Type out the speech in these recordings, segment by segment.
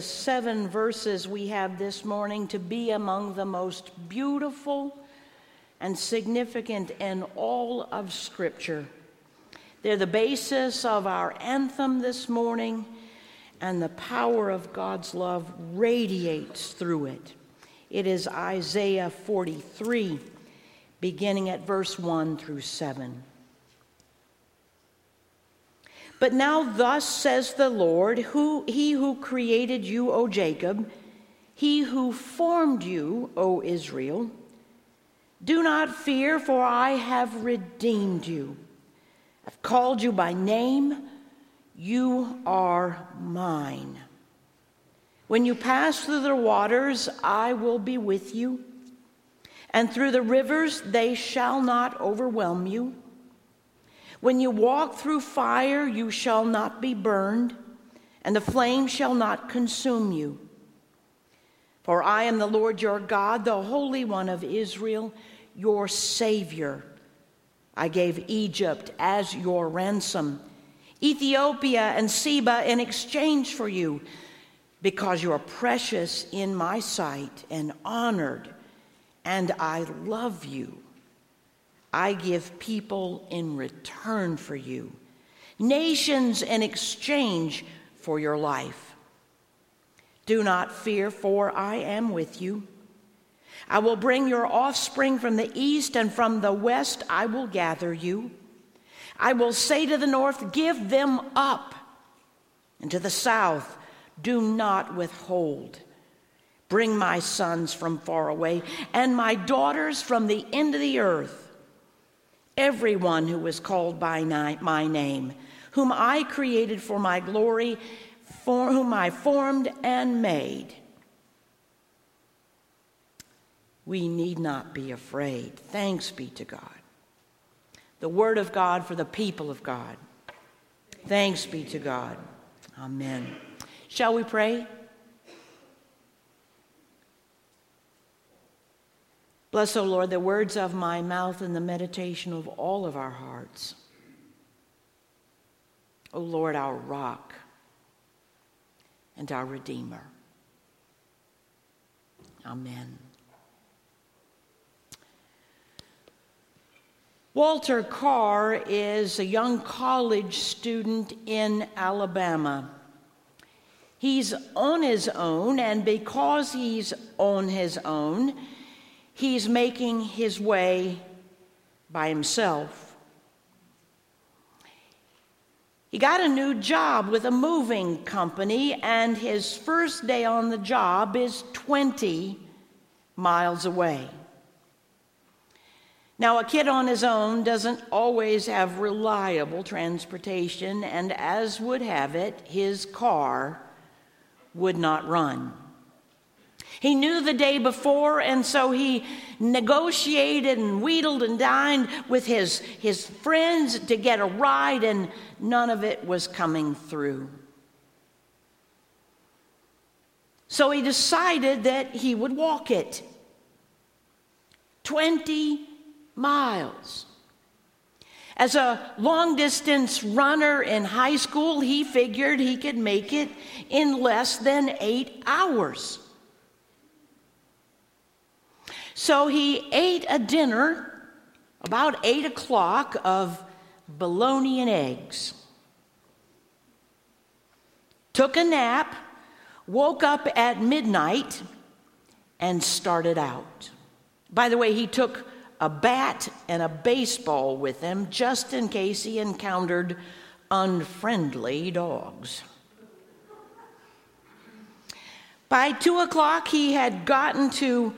seven verses we have this morning to be among the most beautiful and significant in all of Scripture. They're the basis of our anthem this morning, and the power of God's love radiates through it. It is Isaiah 43, beginning at verse 1 through 7. But now, thus says the Lord, who, He who created you, O Jacob, He who formed you, O Israel, do not fear, for I have redeemed you. I've called you by name. You are mine. When you pass through the waters, I will be with you. And through the rivers, they shall not overwhelm you. When you walk through fire, you shall not be burned, and the flame shall not consume you. For I am the Lord your God, the Holy One of Israel, your Savior. I gave Egypt as your ransom, Ethiopia and Seba in exchange for you, because you are precious in my sight and honored, and I love you. I give people in return for you, nations in exchange for your life. Do not fear, for I am with you. I will bring your offspring from the east, and from the west I will gather you. I will say to the north, Give them up, and to the south, Do not withhold. Bring my sons from far away, and my daughters from the end of the earth. Everyone who is called by my name, whom I created for my glory, for whom I formed and made. we need not be afraid. Thanks be to God. The word of God for the people of God. Thanks be to God. Amen. Shall we pray? Bless, O Lord, the words of my mouth and the meditation of all of our hearts. O Lord, our rock and our Redeemer. Amen. Walter Carr is a young college student in Alabama. He's on his own, and because he's on his own, he's making his way by himself. He got a new job with a moving company, and his first day on the job is 20 miles away. Now, a kid on his own doesn't always have reliable transportation, and as would have it, his car would not run. He knew the day before, and so he negotiated and wheedled and dined with his, his friends to get a ride, and none of it was coming through. So he decided that he would walk it. 20 miles. As a long distance runner in high school, he figured he could make it in less than eight hours. So he ate a dinner about eight o'clock of bologna and eggs, took a nap, woke up at midnight, and started out. By the way, he took a bat and a baseball with him just in case he encountered unfriendly dogs. By two o'clock, he had gotten to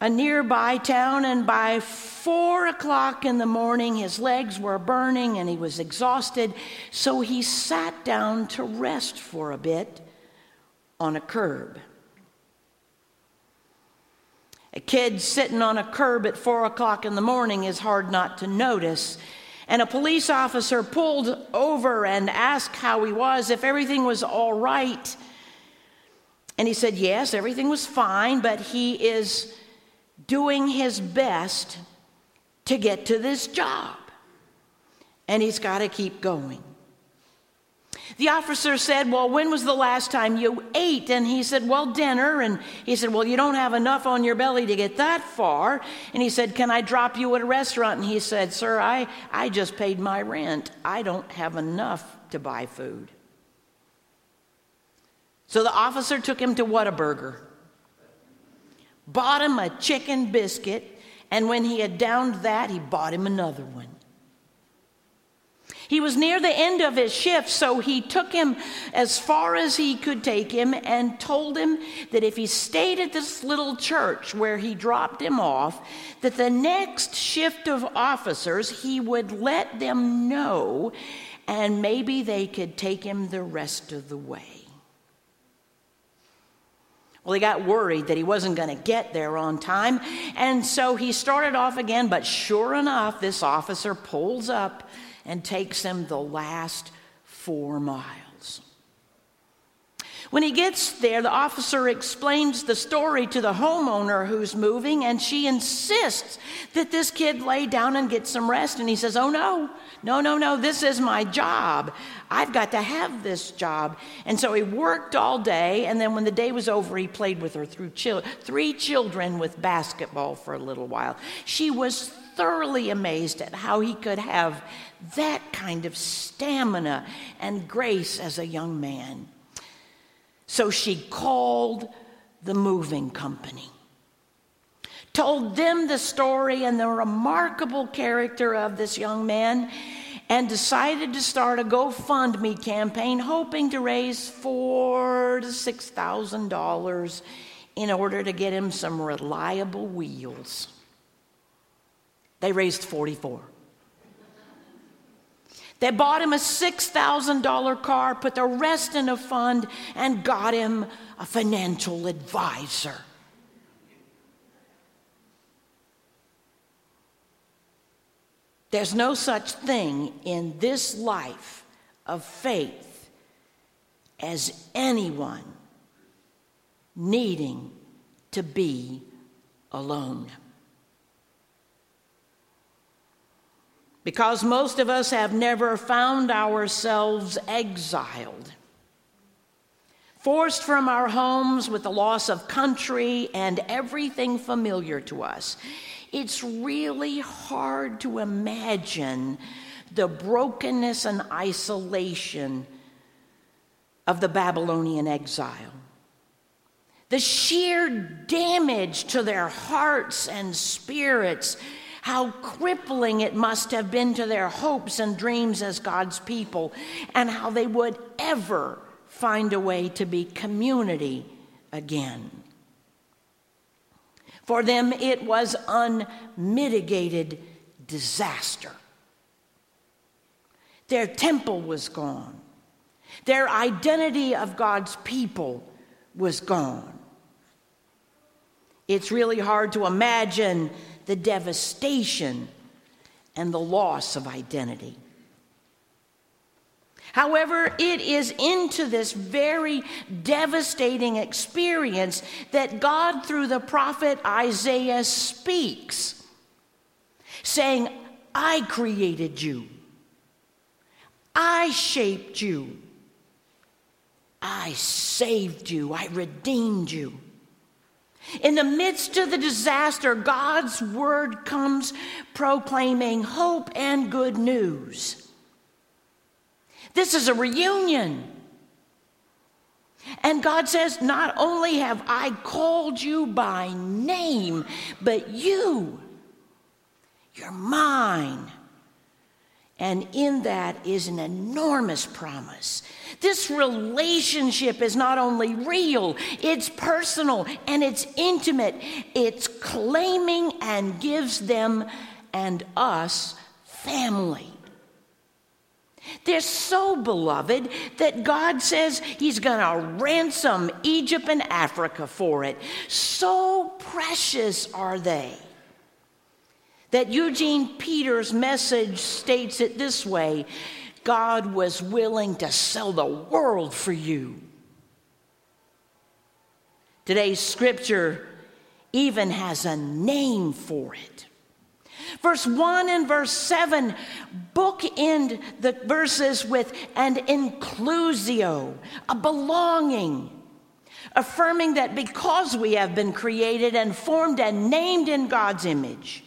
a nearby town, and by four o'clock in the morning, his legs were burning and he was exhausted, so he sat down to rest for a bit on a curb. A kid sitting on a curb at four o'clock in the morning is hard not to notice. And a police officer pulled over and asked how he was, if everything was all right. And he said, Yes, everything was fine, but he is doing his best to get to this job. And he's got to keep going. The officer said, Well, when was the last time you ate? And he said, Well, dinner. And he said, Well, you don't have enough on your belly to get that far. And he said, Can I drop you at a restaurant? And he said, Sir, I, I just paid my rent. I don't have enough to buy food. So the officer took him to Whataburger, bought him a chicken biscuit, and when he had downed that, he bought him another one. He was near the end of his shift, so he took him as far as he could take him and told him that if he stayed at this little church where he dropped him off, that the next shift of officers he would let them know and maybe they could take him the rest of the way. Well, he got worried that he wasn't going to get there on time, and so he started off again, but sure enough, this officer pulls up and takes him the last four miles. When he gets there, the officer explains the story to the homeowner who's moving, and she insists that this kid lay down and get some rest. And he says, Oh, no, no, no, no, this is my job. I've got to have this job. And so he worked all day, and then when the day was over, he played with her through chil- three children with basketball for a little while. She was thoroughly amazed at how he could have that kind of stamina and grace as a young man. So she called the moving company, told them the story and the remarkable character of this young man, and decided to start a GoFundMe campaign, hoping to raise four to six thousand dollars in order to get him some reliable wheels. They raised 44. They bought him a $6,000 car, put the rest in a fund, and got him a financial advisor. There's no such thing in this life of faith as anyone needing to be alone. Because most of us have never found ourselves exiled, forced from our homes with the loss of country and everything familiar to us. It's really hard to imagine the brokenness and isolation of the Babylonian exile. The sheer damage to their hearts and spirits how crippling it must have been to their hopes and dreams as God's people, and how they would ever find a way to be community again. For them, it was unmitigated disaster. Their temple was gone, their identity of God's people was gone. It's really hard to imagine the devastation and the loss of identity. However, it is into this very devastating experience that God, through the prophet Isaiah, speaks, saying, I created you, I shaped you, I saved you, I redeemed you. In the midst of the disaster, God's word comes proclaiming hope and good news. This is a reunion. And God says, Not only have I called you by name, but you, you're mine. And in that is an enormous promise. This relationship is not only real, it's personal and it's intimate. It's claiming and gives them and us family. They're so beloved that God says He's going to ransom Egypt and Africa for it. So precious are they that Eugene Peterson's message states it this way God was willing to sell the world for you. Today's scripture even has a name for it. Verse 1 and verse 7 book bookend the verses with an inclusio, a belonging, affirming that because we have been created and formed and named in God's image,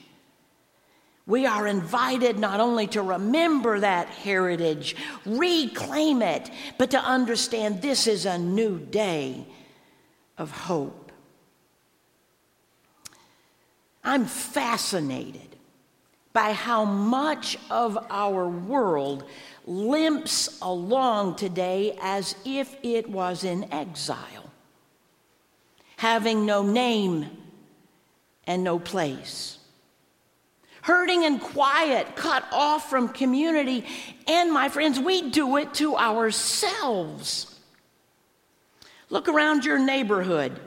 we are invited not only to remember that heritage, reclaim it, but to understand this is a new day of hope. I'm fascinated by how much of our world limps along today as if it was in exile, having no name and no place. Hurting and quiet, cut off from community, and my friends, we do it to ourselves. Look around your neighborhood.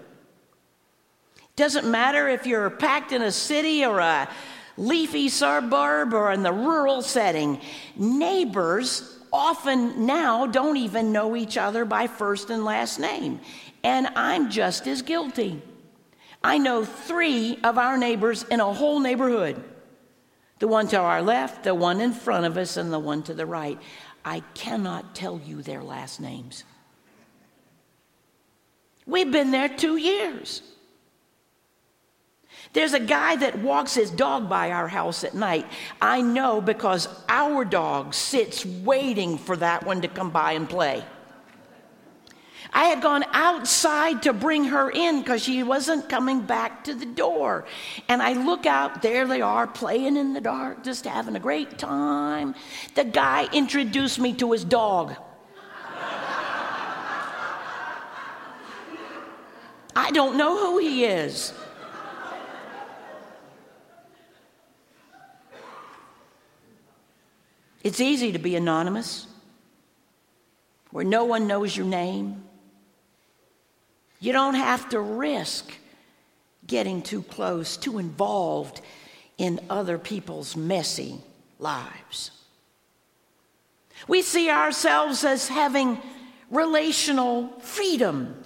Doesn't matter if you're packed in a city or a leafy suburb or in the rural setting, neighbors often now don't even know each other by first and last name. And I'm just as guilty. I know three of our neighbors in a whole neighborhood the one to our left, the one in front of us, and the one to the right. I cannot tell you their last names. We've been there two years. There's a guy that walks his dog by our house at night. I know because our dog sits waiting for that one to come by and play. I had gone outside to bring her in because she wasn't coming back to the door. And I look out, there they are playing in the dark, just having a great time. The guy introduced me to his dog. I don't know who he is. It's easy to be anonymous, where no one knows your name. You don't have to risk getting too close, too involved in other people's messy lives. We see ourselves as having relational freedom.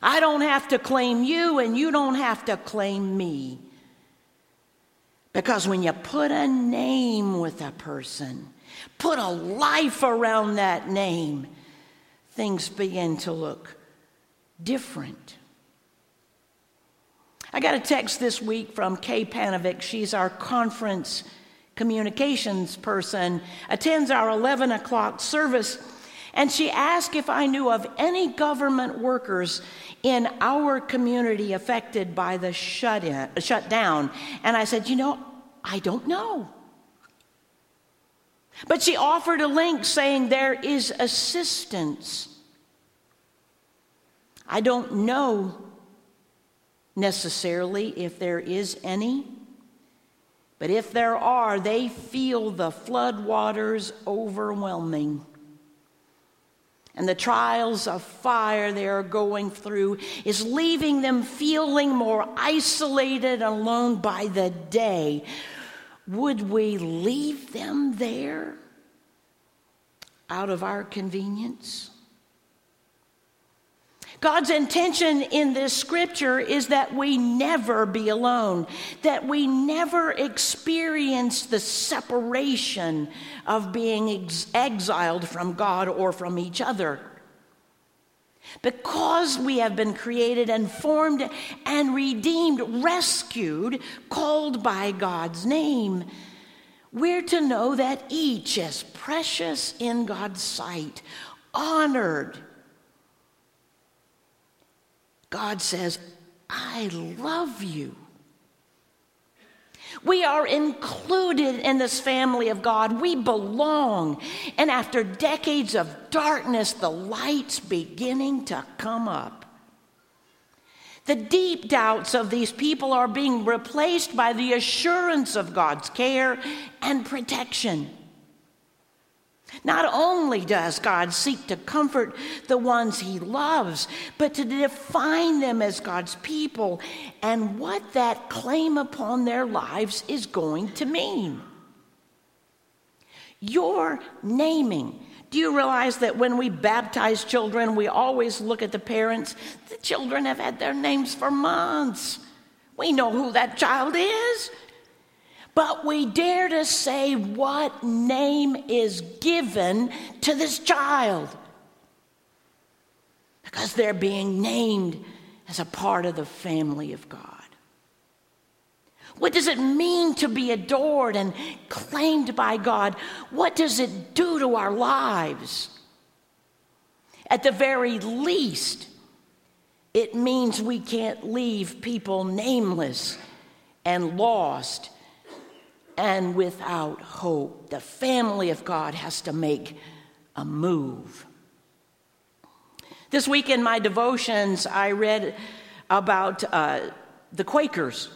I don't have to claim you, and you don't have to claim me. Because when you put a name with a person, put a life around that name, things begin to look different. I got a text this week from Kay Panovic. She's our conference communications person, attends our 11 o'clock service, and she asked if I knew of any government workers in our community affected by the shut in, shutdown. And I said, You know, I don't know. But she offered a link saying there is assistance. I don't know necessarily if there is any, but if there are, they feel the floodwaters overwhelming and the trials of fire they are going through is leaving them feeling more isolated and alone by the day. Would we leave them there out of our convenience? God's intention in this scripture is that we never be alone, that we never experience the separation of being ex- exiled from God or from each other. Because we have been created and formed and redeemed, rescued, called by God's name, we're to know that each is precious in God's sight, honored God says, I love you. We are included in this family of God. We belong. And after decades of darkness, the light's beginning to come up. The deep doubts of these people are being replaced by the assurance of God's care and protection. Not only does God seek to comfort the ones he loves, but to define them as God's people and what that claim upon their lives is going to mean. Your naming. Do you realize that when we baptize children, we always look at the parents? The children have had their names for months. We know who that child is. But we dare to say what name is given to this child. Because they're being named as a part of the family of God. What does it mean to be adored and claimed by God? What does it do to our lives? At the very least, it means we can't leave people nameless and lost and without hope. The family of God has to make a move. This week in my devotions, I read about uh, the Quakers.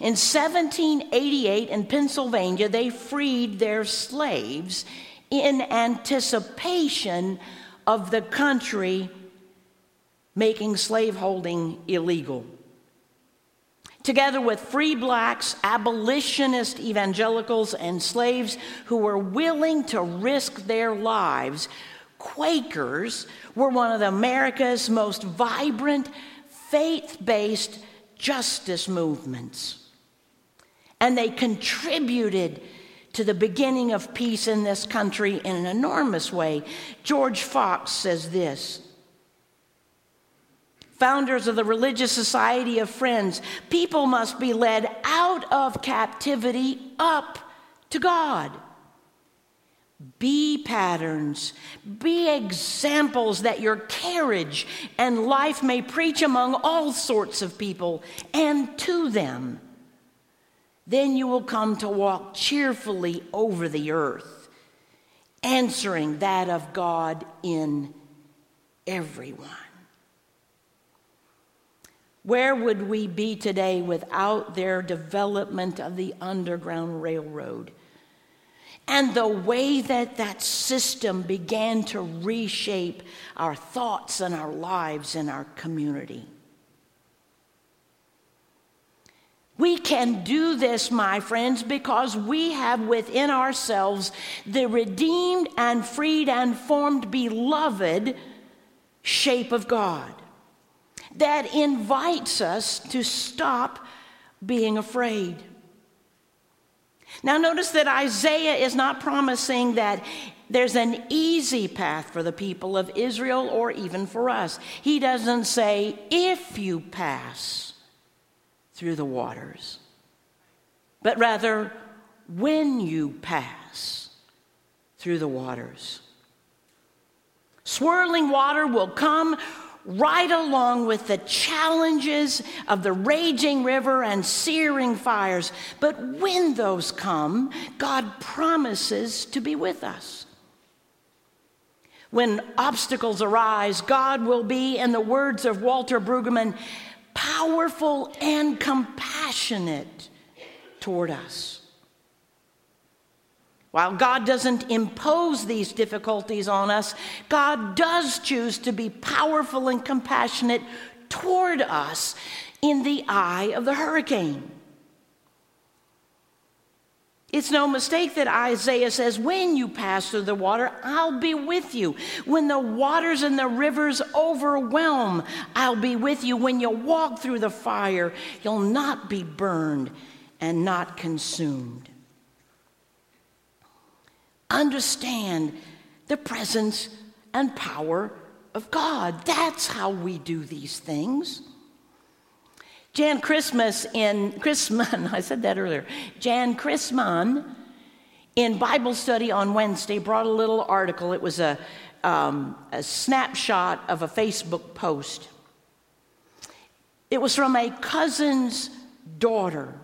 In 1788 in Pennsylvania, they freed their slaves in anticipation of the country making slaveholding illegal. Together with free blacks, abolitionist evangelicals, and slaves who were willing to risk their lives, Quakers were one of America's most vibrant, faith based justice movements. And they contributed to the beginning of peace in this country in an enormous way. George Fox says this Founders of the Religious Society of Friends, people must be led out of captivity up to God. Be patterns, be examples that your carriage and life may preach among all sorts of people and to them. Then you will come to walk cheerfully over the earth, answering that of God in everyone. Where would we be today without their development of the Underground Railroad? And the way that that system began to reshape our thoughts and our lives and our community. We can do this, my friends, because we have within ourselves the redeemed and freed and formed beloved shape of God that invites us to stop being afraid. Now, notice that Isaiah is not promising that there's an easy path for the people of Israel or even for us. He doesn't say, if you pass through the waters, but rather when you pass through the waters. Swirling water will come right along with the challenges of the raging river and searing fires. But when those come, God promises to be with us. When obstacles arise, God will be, in the words of Walter Brueggemann, powerful and compassionate toward us. While God doesn't impose these difficulties on us, God does choose to be powerful and compassionate toward us in the eye of the hurricane. It's no mistake that Isaiah says, When you pass through the water, I'll be with you. When the waters and the rivers overwhelm, I'll be with you. When you walk through the fire, you'll not be burned and not consumed. Understand the presence and power of God. That's how we do these things. Jan Christmas in Christman, I said that earlier. Jan Christman in Bible study on Wednesday brought a little article. It was a, um, a snapshot of a Facebook post. It was from a cousin's daughter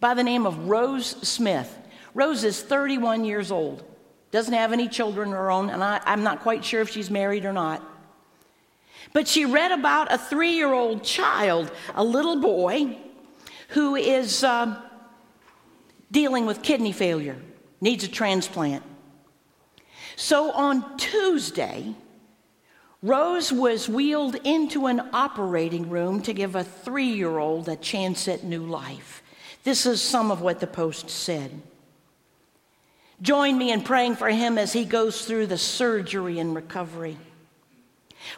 by the name of Rose Smith. Rose is 31 years old, doesn't have any children of her own, and I, I'm not quite sure if she's married or not. But she read about a three year old child, a little boy, who is uh, dealing with kidney failure, needs a transplant. So on Tuesday, Rose was wheeled into an operating room to give a three year old a chance at new life. This is some of what the Post said. Join me in praying for him as he goes through the surgery and recovery.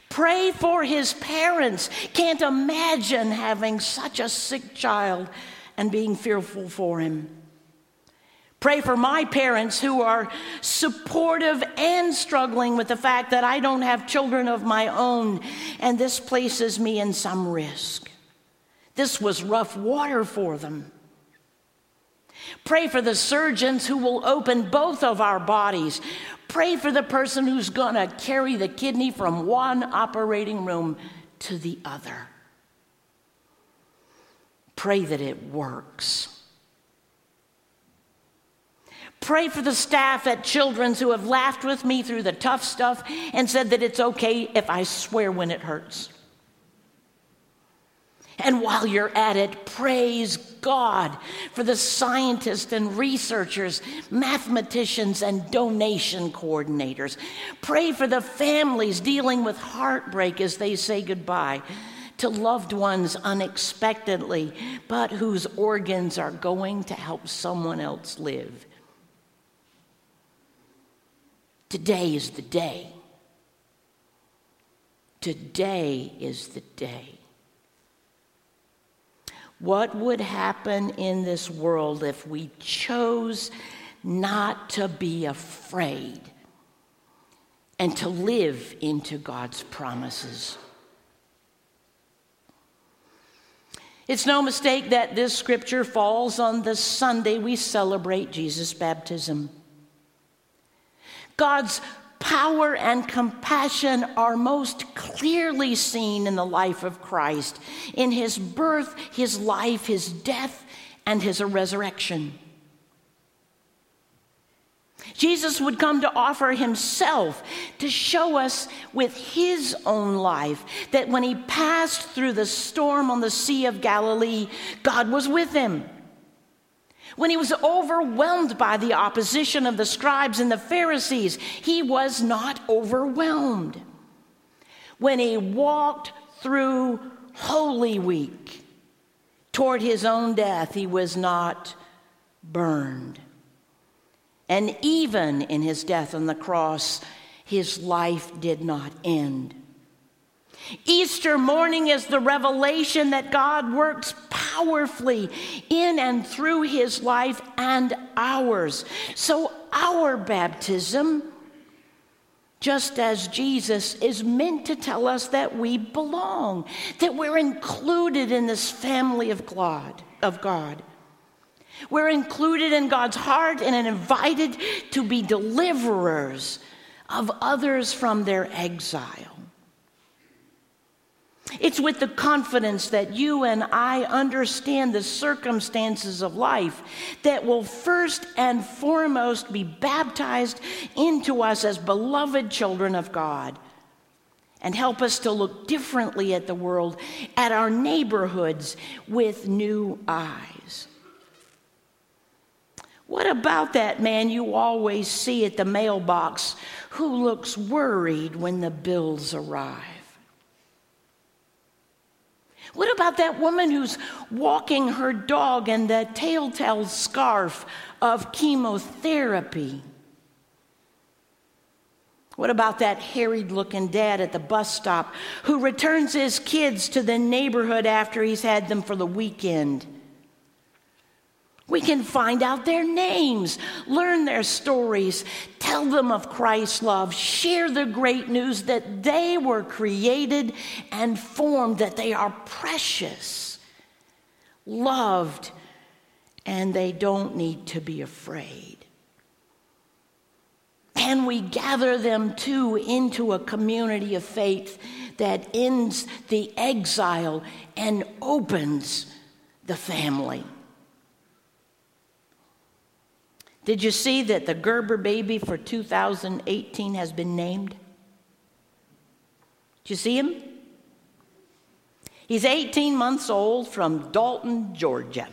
Pray for his parents. Can't imagine having such a sick child and being fearful for him. Pray for my parents who are supportive and struggling with the fact that I don't have children of my own, and this places me in some risk. This was rough water for them. Pray for the surgeons who will open both of our bodies. Pray for the person who's going to carry the kidney from one operating room to the other. Pray that it works. Pray for the staff at Children's who have laughed with me through the tough stuff and said that it's okay if I swear when it hurts. And while you're at it, praise God for the scientists and researchers, mathematicians, and donation coordinators. Pray for the families dealing with heartbreak as they say goodbye to loved ones unexpectedly, but whose organs are going to help someone else live. Today is the day. Today is the day. What would happen in this world if we chose not to be afraid and to live into God's promises? It's no mistake that this scripture falls on the Sunday we celebrate Jesus' baptism. God's power and compassion are most clearly seen in the life of Christ, in his birth, his life, his death, and his resurrection. Jesus would come to offer himself to show us with his own life that when he passed through the storm on the Sea of Galilee, God was with him. When he was overwhelmed by the opposition of the scribes and the Pharisees, he was not overwhelmed. When he walked through Holy Week toward his own death, he was not burned. And even in his death on the cross, his life did not end. Easter morning is the revelation that God works powerfully in and through his life and ours. So, our baptism, just as Jesus, is meant to tell us that we belong, that we're included in this family of God. Of God. We're included in God's heart and invited to be deliverers of others from their exile. It's with the confidence that you and I understand the circumstances of life that will first and foremost be baptized into us as beloved children of God and help us to look differently at the world, at our neighborhoods with new eyes. What about that man you always see at the mailbox who looks worried when the bills arrive? What about that woman who's walking her dog in the telltale scarf of chemotherapy? What about that harried looking dad at the bus stop who returns his kids to the neighborhood after he's had them for the weekend? We can find out their names, learn their stories, tell them of Christ's love, share the great news that they were created and formed, that they are precious, loved, and they don't need to be afraid. And we gather them too into a community of faith that ends the exile and opens the family. Did you see that the Gerber baby for 2018 has been named? Did you see him? He's 18 months old from Dalton, Georgia.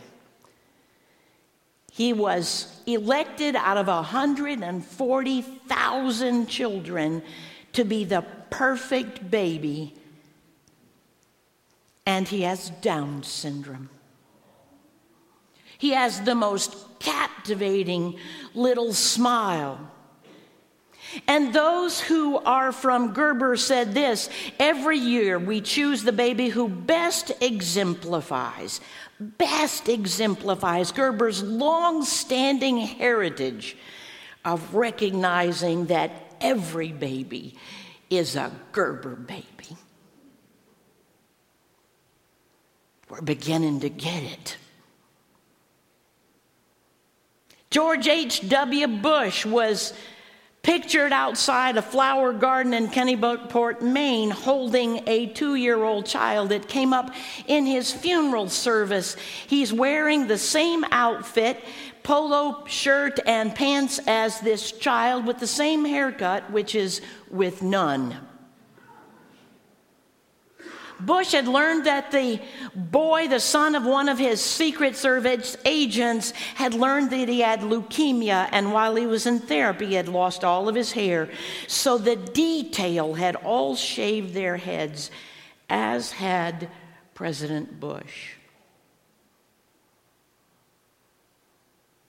He was elected out of 140,000 children to be the perfect baby, and he has Down syndrome. He has the most captivating little smile. And those who are from Gerber said this every year we choose the baby who best exemplifies, best exemplifies Gerber's long standing heritage of recognizing that every baby is a Gerber baby. We're beginning to get it. George H.W. Bush was pictured outside a flower garden in Kennebunkport, Maine, holding a two year old child. It came up in his funeral service. He's wearing the same outfit, polo shirt and pants as this child, with the same haircut, which is with none. Bush had learned that the boy, the son of one of his Secret Service agents, had learned that he had leukemia, and while he was in therapy, he had lost all of his hair. So the detail had all shaved their heads, as had President Bush.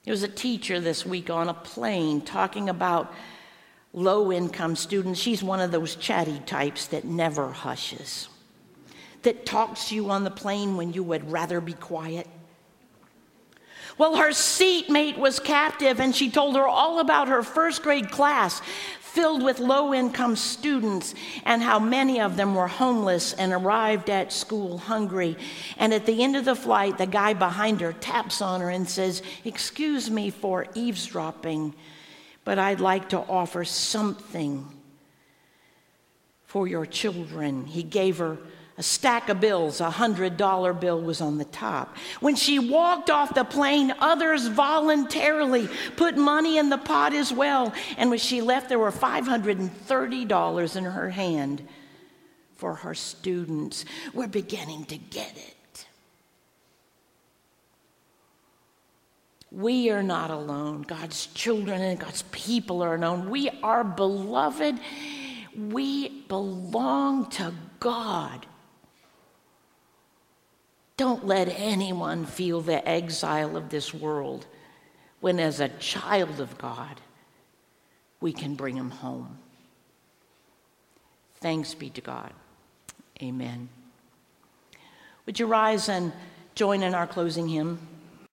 There was a teacher this week on a plane talking about low income students. She's one of those chatty types that never hushes that talks to you on the plane when you would rather be quiet? Well, her seatmate was captive, and she told her all about her first grade class filled with low income students and how many of them were homeless and arrived at school hungry. And at the end of the flight, the guy behind her taps on her and says, Excuse me for eavesdropping, but I'd like to offer something for your children. He gave her a stack of bills, a hundred dollar bill was on the top. When she walked off the plane, others voluntarily put money in the pot as well. And when she left, there were $530 in her hand for her students. We're beginning to get it. We are not alone. God's children and God's people are known. We are beloved. We belong to God. Don't let anyone feel the exile of this world when, as a child of God, we can bring him home. Thanks be to God. Amen. Would you rise and join in our closing hymn?